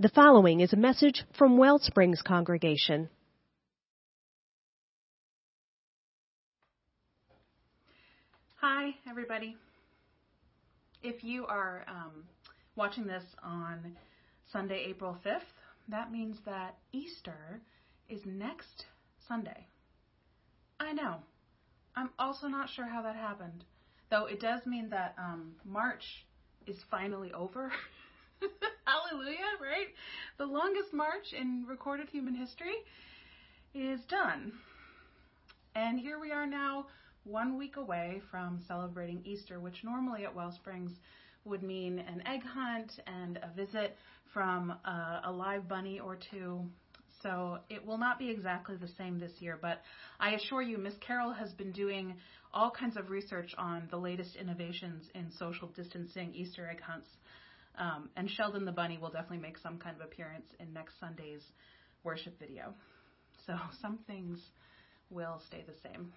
The following is a message from Wellsprings Congregation. Hi, everybody. If you are um, watching this on Sunday, April 5th, that means that Easter is next Sunday. I know. I'm also not sure how that happened, though it does mean that um, March is finally over. Hallelujah, right? The longest march in recorded human history is done. And here we are now, one week away from celebrating Easter, which normally at Wellsprings would mean an egg hunt and a visit from a, live bunny or two. So it will not be exactly the same this year, but I assure you, Miss Carol has been doing all kinds of research on the latest innovations in social distancing Easter egg hunts um, and Sheldon the Bunny will definitely make some kind of appearance in next Sunday's worship video. So some things will stay the same.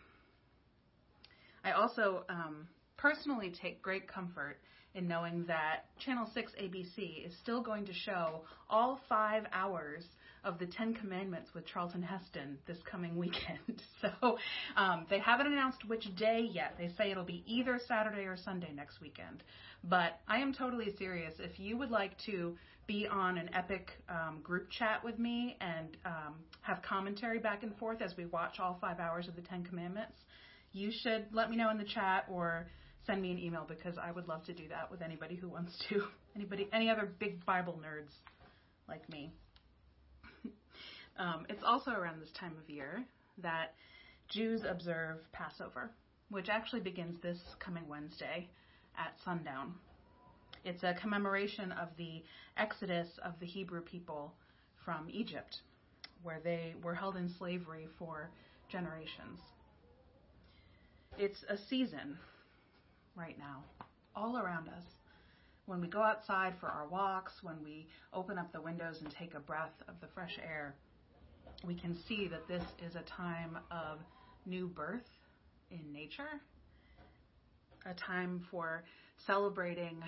I also um, personally take great comfort in knowing that Channel 6 ABC is still going to show all five hours of the Ten Commandments with Charlton Heston this coming weekend. so um, they haven't announced which day yet. They say it'll be either Saturday or Sunday next weekend. But I am totally serious. If you would like to be on an epic um, group chat with me and um, have commentary back and forth as we watch all five hours of the Ten Commandments, you should let me know in the chat or send me an email because I would love to do that with anybody who wants to. Anybody, any other big Bible nerds like me. Um, it's also around this time of year that Jews observe Passover, which actually begins this coming Wednesday at sundown. It's a commemoration of the exodus of the Hebrew people from Egypt, where they were held in slavery for generations. It's a season right now, all around us. When we go outside for our walks, when we open up the windows and take a breath of the fresh air, we can see that this is a time of new birth in nature a time for celebrating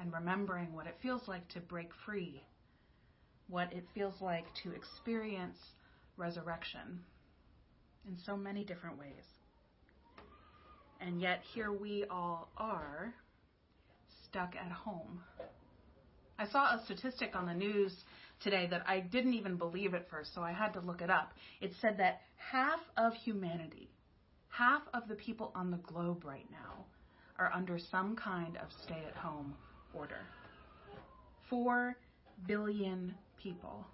and remembering what it feels like to break free, what it feels like to experience resurrection in so many different ways. And yet, here we all are, stuck at home. I saw a statistic on the news today that I didn't even believe at first, so I had to look it up. It said that half of humanity, half of the people on the globe right now, are under some kind of stay at home order. Four billion people.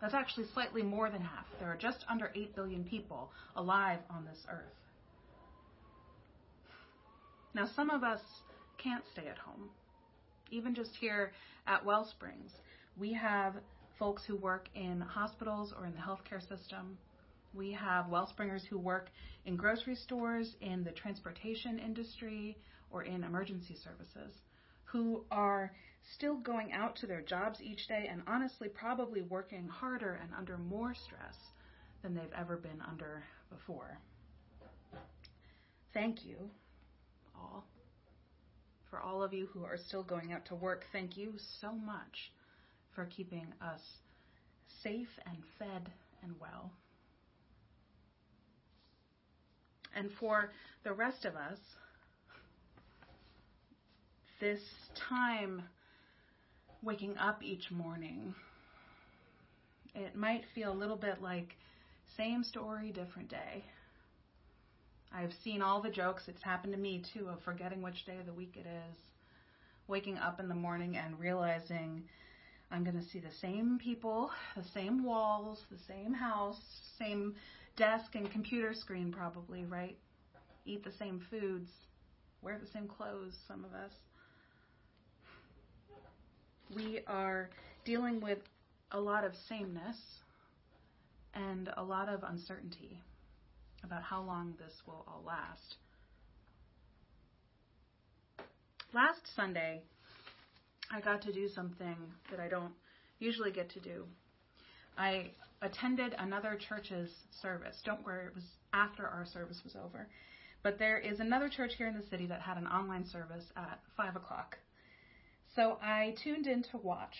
That's actually slightly more than half. There are just under 8 billion people alive on this earth. Now, some of us can't stay at home. Even just here at Wellsprings, we have folks who work in hospitals or in the healthcare system. We have Wellspringers who work in grocery stores, in the transportation industry, or in emergency services who are still going out to their jobs each day and honestly probably working harder and under more stress than they've ever been under before. Thank you all. For all of you who are still going out to work, thank you so much for keeping us safe and fed and well. And for the rest of us, this time waking up each morning, it might feel a little bit like same story, different day. I've seen all the jokes. It's happened to me too of forgetting which day of the week it is. Waking up in the morning and realizing I'm going to see the same people, the same walls, the same house, same desk and computer screen probably, right? Eat the same foods, wear the same clothes, some of us we are dealing with a lot of sameness and a lot of uncertainty about how long this will all last. Last Sunday, I got to do something that I don't usually get to do. I attended another church's service. Don't worry, it was after our service was over. But there is another church here in the city that had an online service at 5 o'clock. So I tuned in to watch.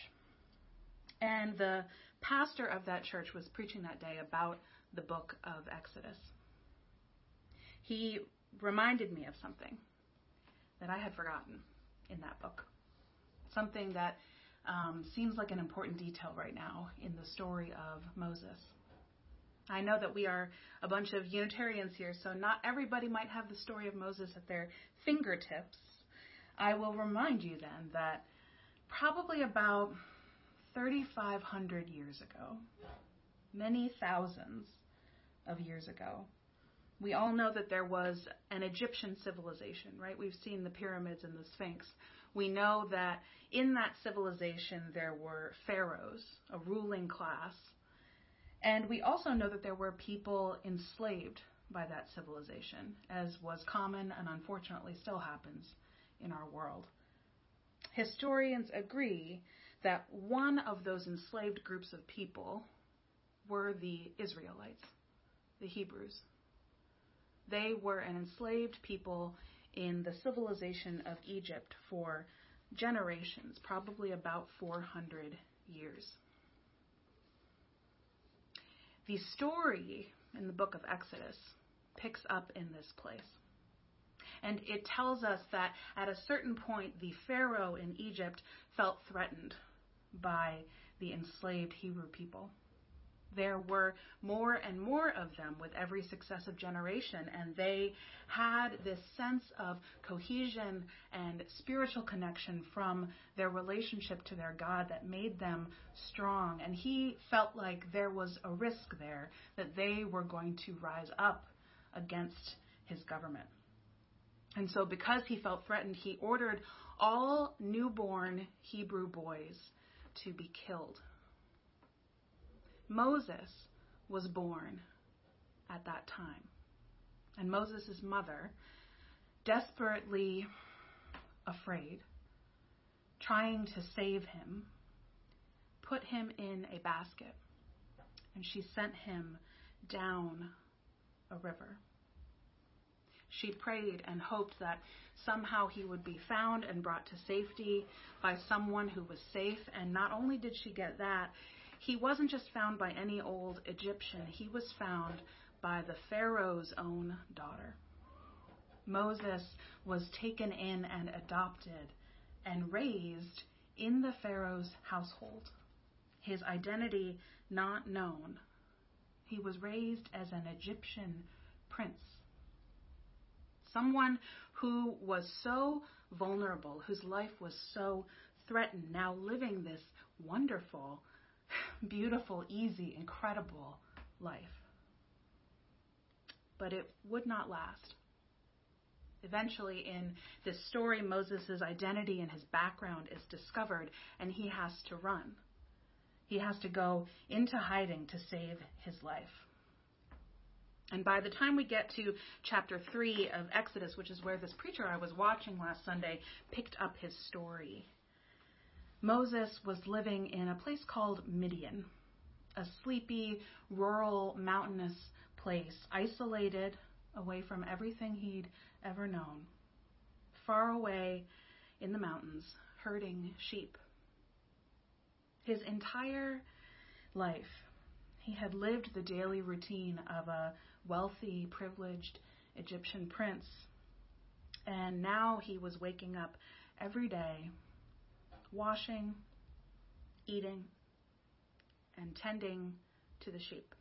And the pastor of that church was preaching that day about the book of Exodus. He reminded me of something that I had forgotten in that book. Something that um, seems like an important detail right now in the story of Moses. I know that we are a bunch of Unitarians here, so not everybody might have the story of Moses at their fingertips. I will remind you then that probably about 3,500 years ago, many thousands of years ago, we all know that there was an Egyptian civilization, right? We've seen the pyramids and the Sphinx. We know that in that civilization there were pharaohs, a ruling class. And we also know that there were people enslaved by that civilization, as was common and unfortunately still happens in our world. Historians agree that one of those enslaved groups of people were the Israelites, the Hebrews. They were an enslaved people in the civilization of Egypt for generations, probably about 400 years. The story in the book of Exodus picks up in this place. And it tells us that at a certain point, the Pharaoh in Egypt felt threatened by the enslaved Hebrew people. There were more and more of them with every successive generation, and they had this sense of cohesion and spiritual connection from their relationship to their God that made them strong. And he felt like there was a risk there that they were going to rise up against his government. And so, because he felt threatened, he ordered all newborn Hebrew boys to be killed. Moses was born at that time. And Moses' mother, desperately afraid, trying to save him, put him in a basket and she sent him down a river. She prayed and hoped that somehow he would be found and brought to safety by someone who was safe. And not only did she get that, he wasn't just found by any old Egyptian, he was found by the Pharaoh's own daughter. Moses was taken in and adopted and raised in the Pharaoh's household, his identity not known. He was raised as an Egyptian prince. Someone who was so vulnerable, whose life was so threatened, now living this wonderful, beautiful, easy, incredible life. But it would not last. Eventually, in this story, Moses' identity and his background is discovered, and he has to run. He has to go into hiding to save his life. And by the time we get to chapter 3 of Exodus, which is where this preacher I was watching last Sunday picked up his story, Moses was living in a place called Midian, a sleepy, rural, mountainous place, isolated away from everything he'd ever known, far away in the mountains, herding sheep. His entire life, he had lived the daily routine of a wealthy, privileged Egyptian prince, and now he was waking up every day washing, eating, and tending to the sheep.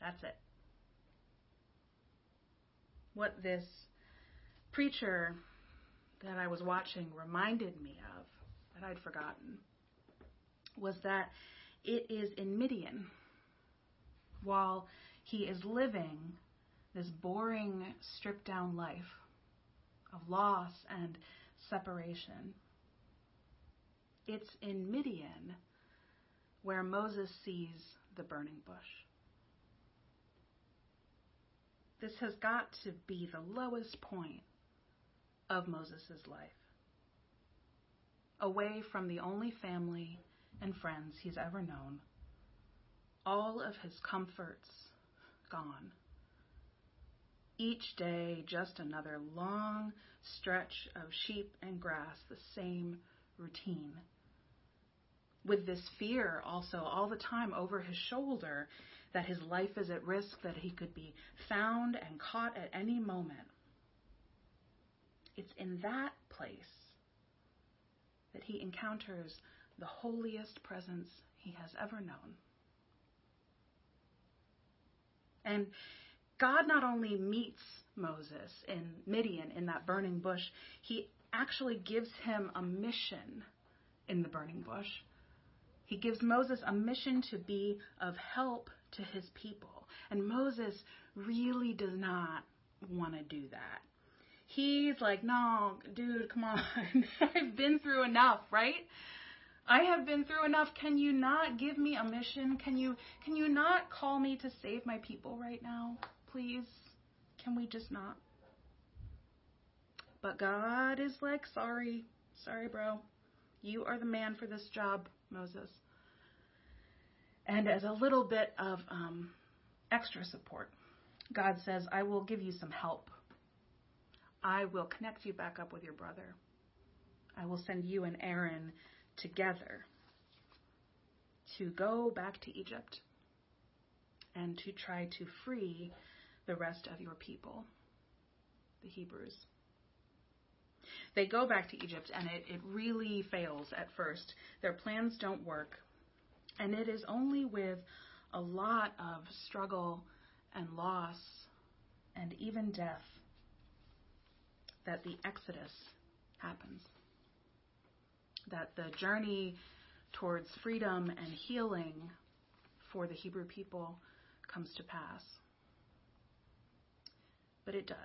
That's it. What this preacher that I was watching reminded me of, that I'd forgotten, was that it is in Midian, while he is living this boring, stripped down life of loss and separation it's in Midian where Moses sees the burning bush. This has got to be the lowest point of Moses' life. Away from the only family and friends he's ever known, all of his comforts gone. Each day, just another long stretch of sheep and grass, the same routine with this fear also all the time over his shoulder that his life is at risk, that he could be found and caught at any moment. It's in that place that he encounters the holiest presence he has ever known. And God not only meets Moses in Midian in that burning bush, he actually gives him a mission in the burning bush. He gives Moses a mission to be of help to his people. And Moses really does not want to do that. He's like, no, dude, come on. I've been through enough, right? I have been through enough. Can you not give me a mission? Can you can you not call me to save my people right now? Please? Can we just not? But God is like, sorry, sorry, bro. You are the man for this job, Moses. And as a little bit of um, extra support, God says, I will give you some help. I will connect you back up with your brother. I will send you and Aaron together to go back to Egypt and to try to free the rest of your people, the Hebrews. They go back to Egypt and it, it really fails at first. Their plans don't work. And it is only with a lot of struggle and loss and even death that the Exodus happens. That the journey towards freedom and healing for the Hebrew people comes to pass. But it does.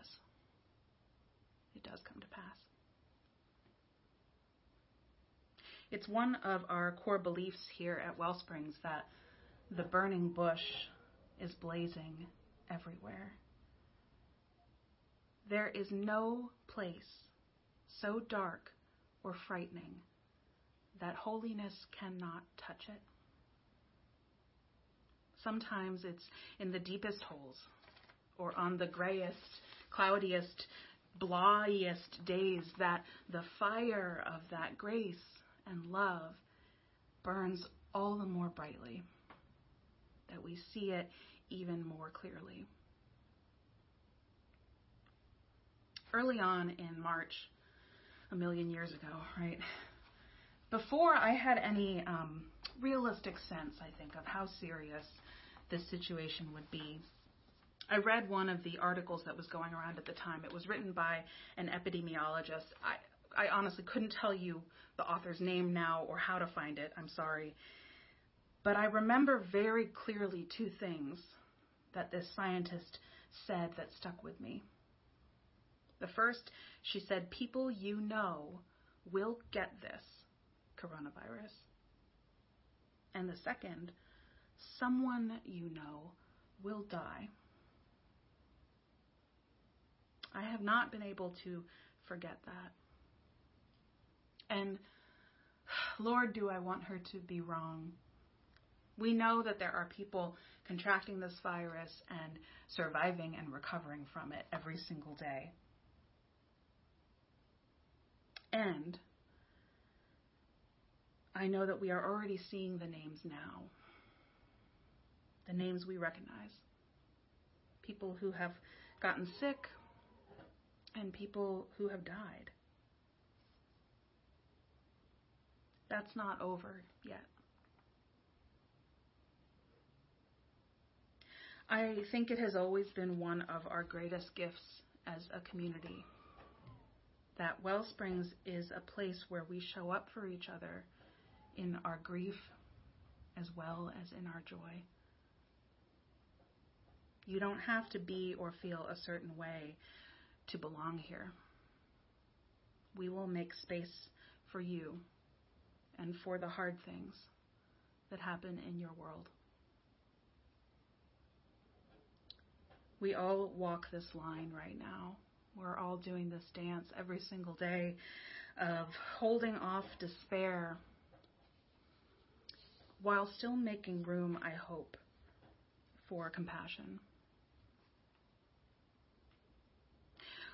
It does come to pass. It's one of our core beliefs here at Wellsprings that the burning bush is blazing everywhere. There is no place so dark or frightening that holiness cannot touch it. Sometimes it's in the deepest holes or on the grayest, cloudiest, blawest days that the fire of that grace and love burns all the more brightly, that we see it even more clearly. Early on in March, a million years ago, right? Before I had any um, realistic sense, I think, of how serious this situation would be, I read one of the articles that was going around at the time. It was written by an epidemiologist. I, I honestly couldn't tell you the author's name now or how to find it. I'm sorry. But I remember very clearly two things that this scientist said that stuck with me. The first, she said, people you know will get this coronavirus. And the second, someone you know will die. I have not been able to forget that. And Lord, do I want her to be wrong. We know that there are people contracting this virus and surviving and recovering from it every single day. And I know that we are already seeing the names now. The names we recognize. People who have gotten sick and people who have died. That's not over yet. I think it has always been one of our greatest gifts as a community that Wellsprings is a place where we show up for each other in our grief as well as in our joy. You don't have to be or feel a certain way to belong here. We will make space for you and for the hard things that happen in your world. We all walk this line right now. We're all doing this dance every single day of holding off despair while still making room, I hope, for compassion.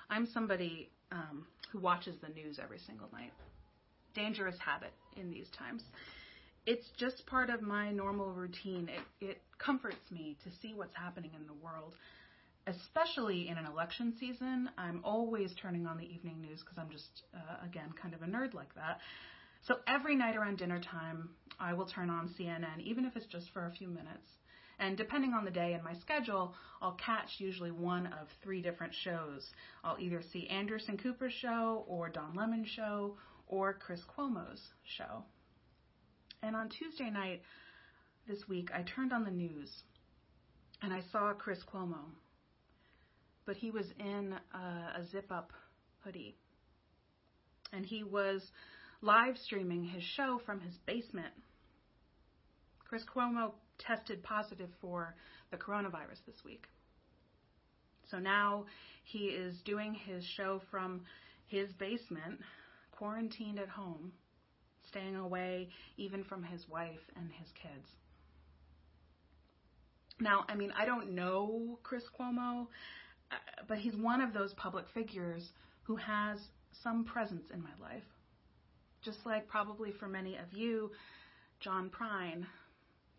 I'm somebody um, who watches the news every single night dangerous habit in these times. it's just part of my normal routine. It, it comforts me to see what's happening in the world, especially in an election season. I'm always turning on the evening news because I'm just, uh, again, kind of a nerd like that. So every night around dinner time, I will turn on CNN, even if it's just for a few minutes. And depending on the day and my schedule, I'll catch usually one of three different shows. I'll either see Anderson Cooper's show or Don Lemon's show or Chris Cuomo's show. And on Tuesday night this week, I turned on the news and I saw Chris Cuomo. But he was in a, a zip up hoodie. And he was live streaming his show from his basement. Chris Cuomo tested positive for the coronavirus this week. So now he is doing his show from his basement, quarantined at home, staying away even from his wife and his kids. Now, I mean, I don't know Chris Cuomo, uh, but he's one of those public figures who has some presence in my life. Just like probably for many of you, John Prine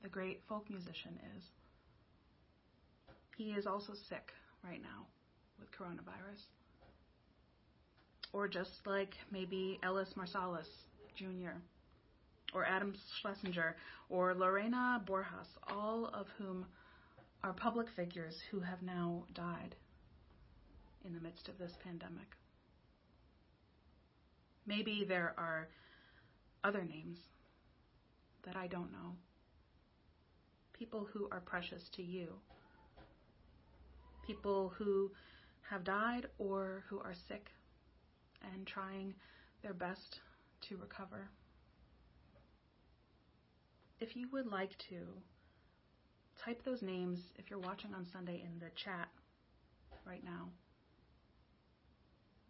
the great folk musician, is. He is also sick right now with coronavirus. Or just like maybe Ellis Marsalis Jr., or Adam Schlesinger, or Lorena Borjas, all of whom are public figures who have now died in the midst of this pandemic. Maybe there are other names that I don't know people who are precious to you, people who have died or who are sick and trying their best to recover. If you would like to, type those names if you're watching on Sunday in the chat right now.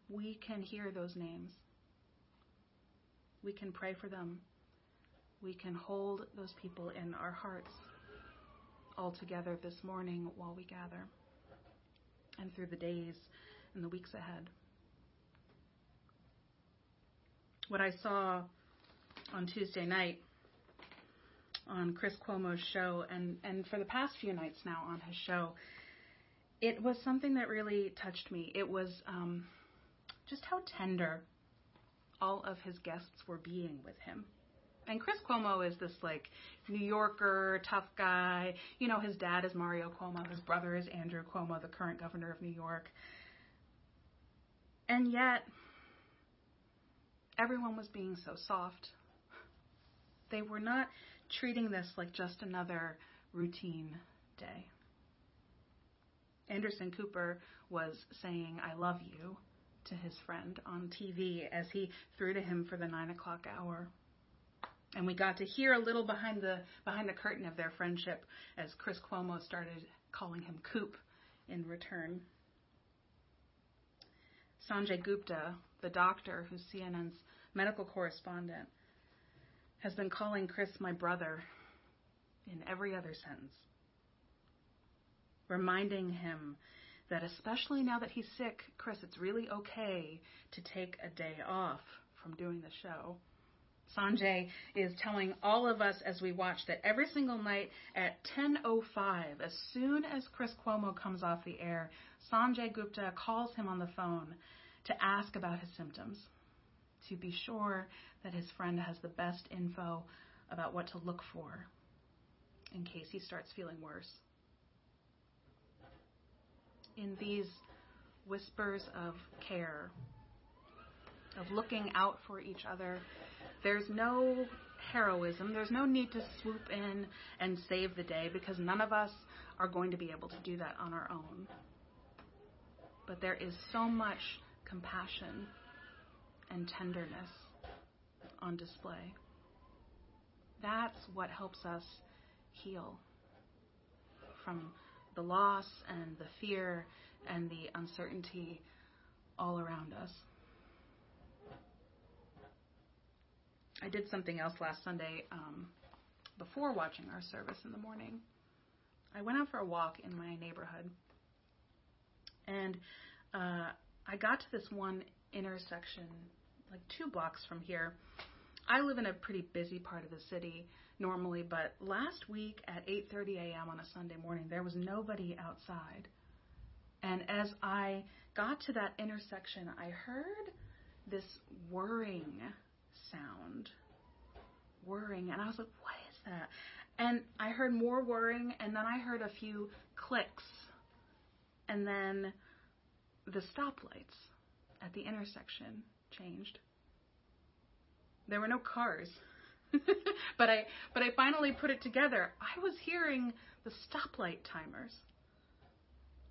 We can hear those names. We can pray for them. We can hold those people in our hearts all together this morning while we gather and through the days and the weeks ahead. What I saw on Tuesday night on Chris Cuomo's show and, and for the past few nights now on his show, it was something that really touched me. It was um, just how tender all of his guests were being with him. And Chris Cuomo is this like New Yorker, tough guy. You know, his dad is Mario Cuomo, his brother is Andrew Cuomo, the current governor of New York. And yet, everyone was being so soft. They were not treating this like just another routine day. Anderson Cooper was saying, I love you to his friend on TV as he threw to him for the nine o'clock hour and we got to hear a little behind the behind the curtain of their friendship as Chris Cuomo started calling him Coop in return. Sanjay Gupta, the doctor who's CNN's medical correspondent, has been calling Chris my brother in every other sentence, reminding him that especially now that he's sick, Chris, it's really okay to take a day off from doing the show. Sanjay is telling all of us as we watch that every single night at 10:05, as soon as Chris Cuomo comes off the air, Sanjay Gupta calls him on the phone to ask about his symptoms, to be sure that his friend has the best info about what to look for in case he starts feeling worse. In these whispers of care, of looking out for each other there's no heroism. There's no need to swoop in and save the day because none of us are going to be able to do that on our own. But there is so much compassion and tenderness on display. That's what helps us heal from the loss and the fear and the uncertainty all around us. I did something else last Sunday um, before watching our service in the morning. I went out for a walk in my neighborhood, and uh, I got to this one intersection, like two blocks from here. I live in a pretty busy part of the city, normally, but last week at 8:30 a.m. on a Sunday morning, there was nobody outside. And as I got to that intersection, I heard this whirring sound. Whirring, and I was like, "What is that?" And I heard more whirring, and then I heard a few clicks, and then the stoplights at the intersection changed. There were no cars. but I but I finally put it together. I was hearing the stoplight timers.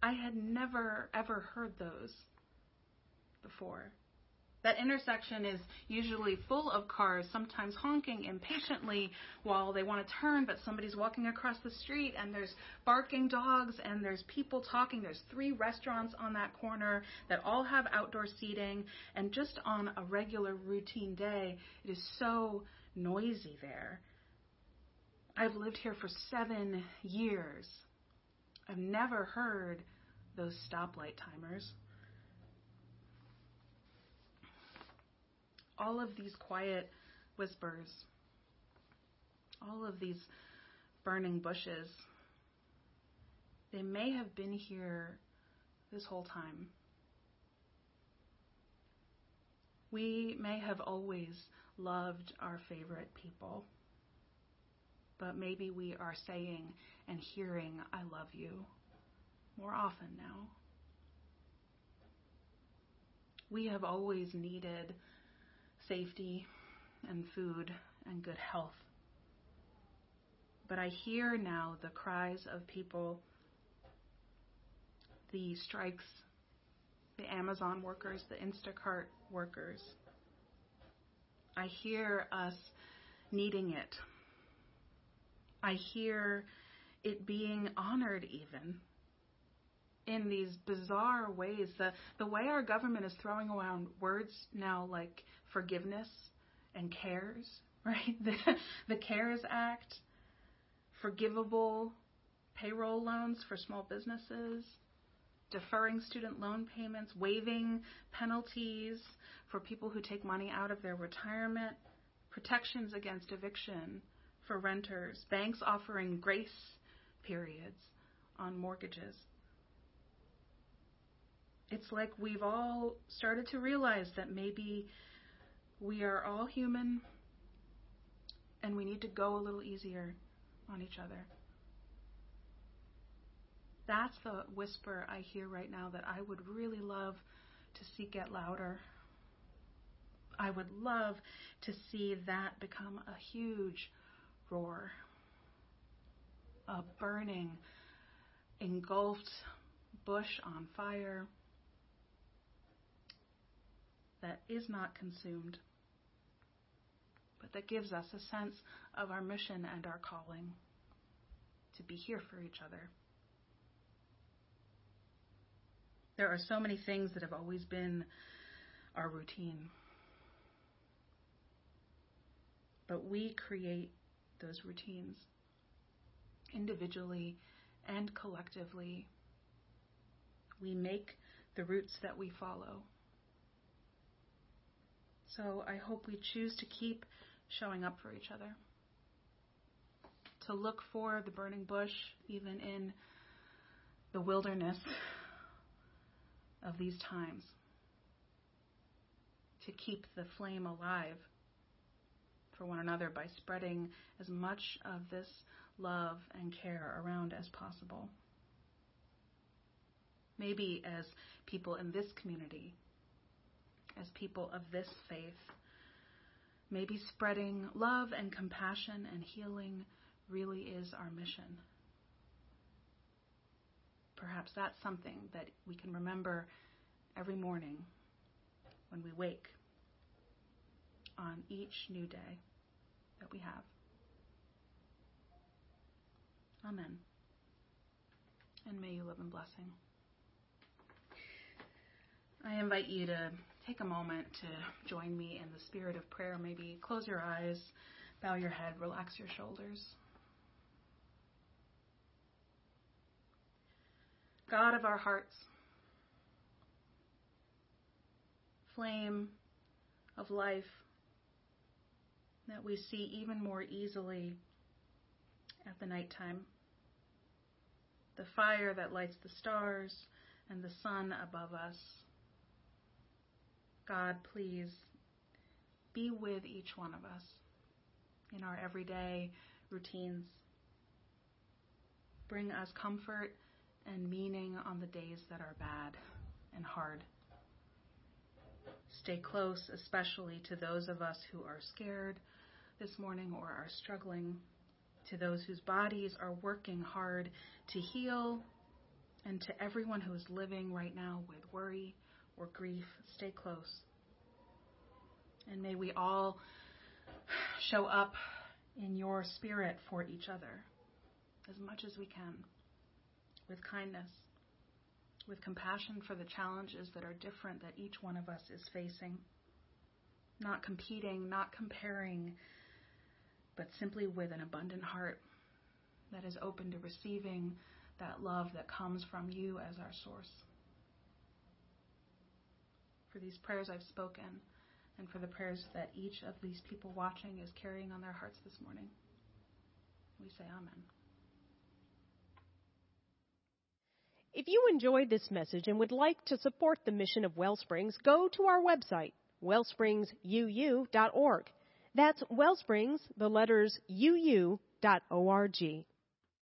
I had never ever heard those before. That intersection is usually full of cars, sometimes honking impatiently while they want to turn, but somebody's walking across the street and there's barking dogs and there's people talking. There's three restaurants on that corner that all have outdoor seating, and just on a regular routine day, it is so noisy there. I've lived here for seven years. I've never heard those stoplight timers. All of these quiet whispers, all of these burning bushes, they may have been here this whole time. We may have always loved our favorite people, but maybe we are saying and hearing, I love you, more often now. We have always needed safety and food and good health. But I hear now the cries of people, the strikes, the Amazon workers, the Instacart workers. I hear us needing it. I hear it being honored even in these bizarre ways. The, the way our government is throwing around words now like forgiveness and CARES, right? The, the CARES Act, forgivable payroll loans for small businesses, deferring student loan payments, waiving penalties for people who take money out of their retirement, protections against eviction for renters, banks offering grace periods on mortgages. It's like we've all started to realize that maybe we are all human and we need to go a little easier on each other. That's the whisper I hear right now that I would really love to see get louder. I would love to see that become a huge roar, a burning, engulfed bush on fire that is not consumed but that gives us a sense of our mission and our calling to be here for each other. There are so many things that have always been our routine. But we create those routines individually and collectively. We make the routes that we follow. So I hope we choose to keep showing up for each other. To look for the burning bush, even in the wilderness of these times. To keep the flame alive for one another by spreading as much of this love and care around as possible. Maybe as people in this community, as people of this faith, Maybe spreading love and compassion and healing really is our mission. Perhaps that's something that we can remember every morning when we wake on each new day that we have. Amen. And may you live in blessing. I invite you to take a moment to join me in the spirit of prayer. Maybe close your eyes, bow your head, relax your shoulders. God of our hearts, flame of life that we see even more easily at the nighttime, the fire that lights the stars and the sun above us. God, please be with each one of us in our everyday routines. Bring us comfort and meaning on the days that are bad and hard. Stay close, especially to those of us who are scared this morning or are struggling, to those whose bodies are working hard to heal, and to everyone who is living right now with worry or grief. Stay close. And may we all show up in your spirit for each other as much as we can with kindness, with compassion for the challenges that are different that each one of us is facing. Not competing, not comparing, but simply with an abundant heart that is open to receiving that love that comes from you as our source. For these prayers I've spoken, and for the prayers that each of these people watching is carrying on their hearts this morning, we say Amen. If you enjoyed this message and would like to support the mission of Wellsprings, go to our website, wellspringsuu.org. That's Wellsprings, the letters uu.org.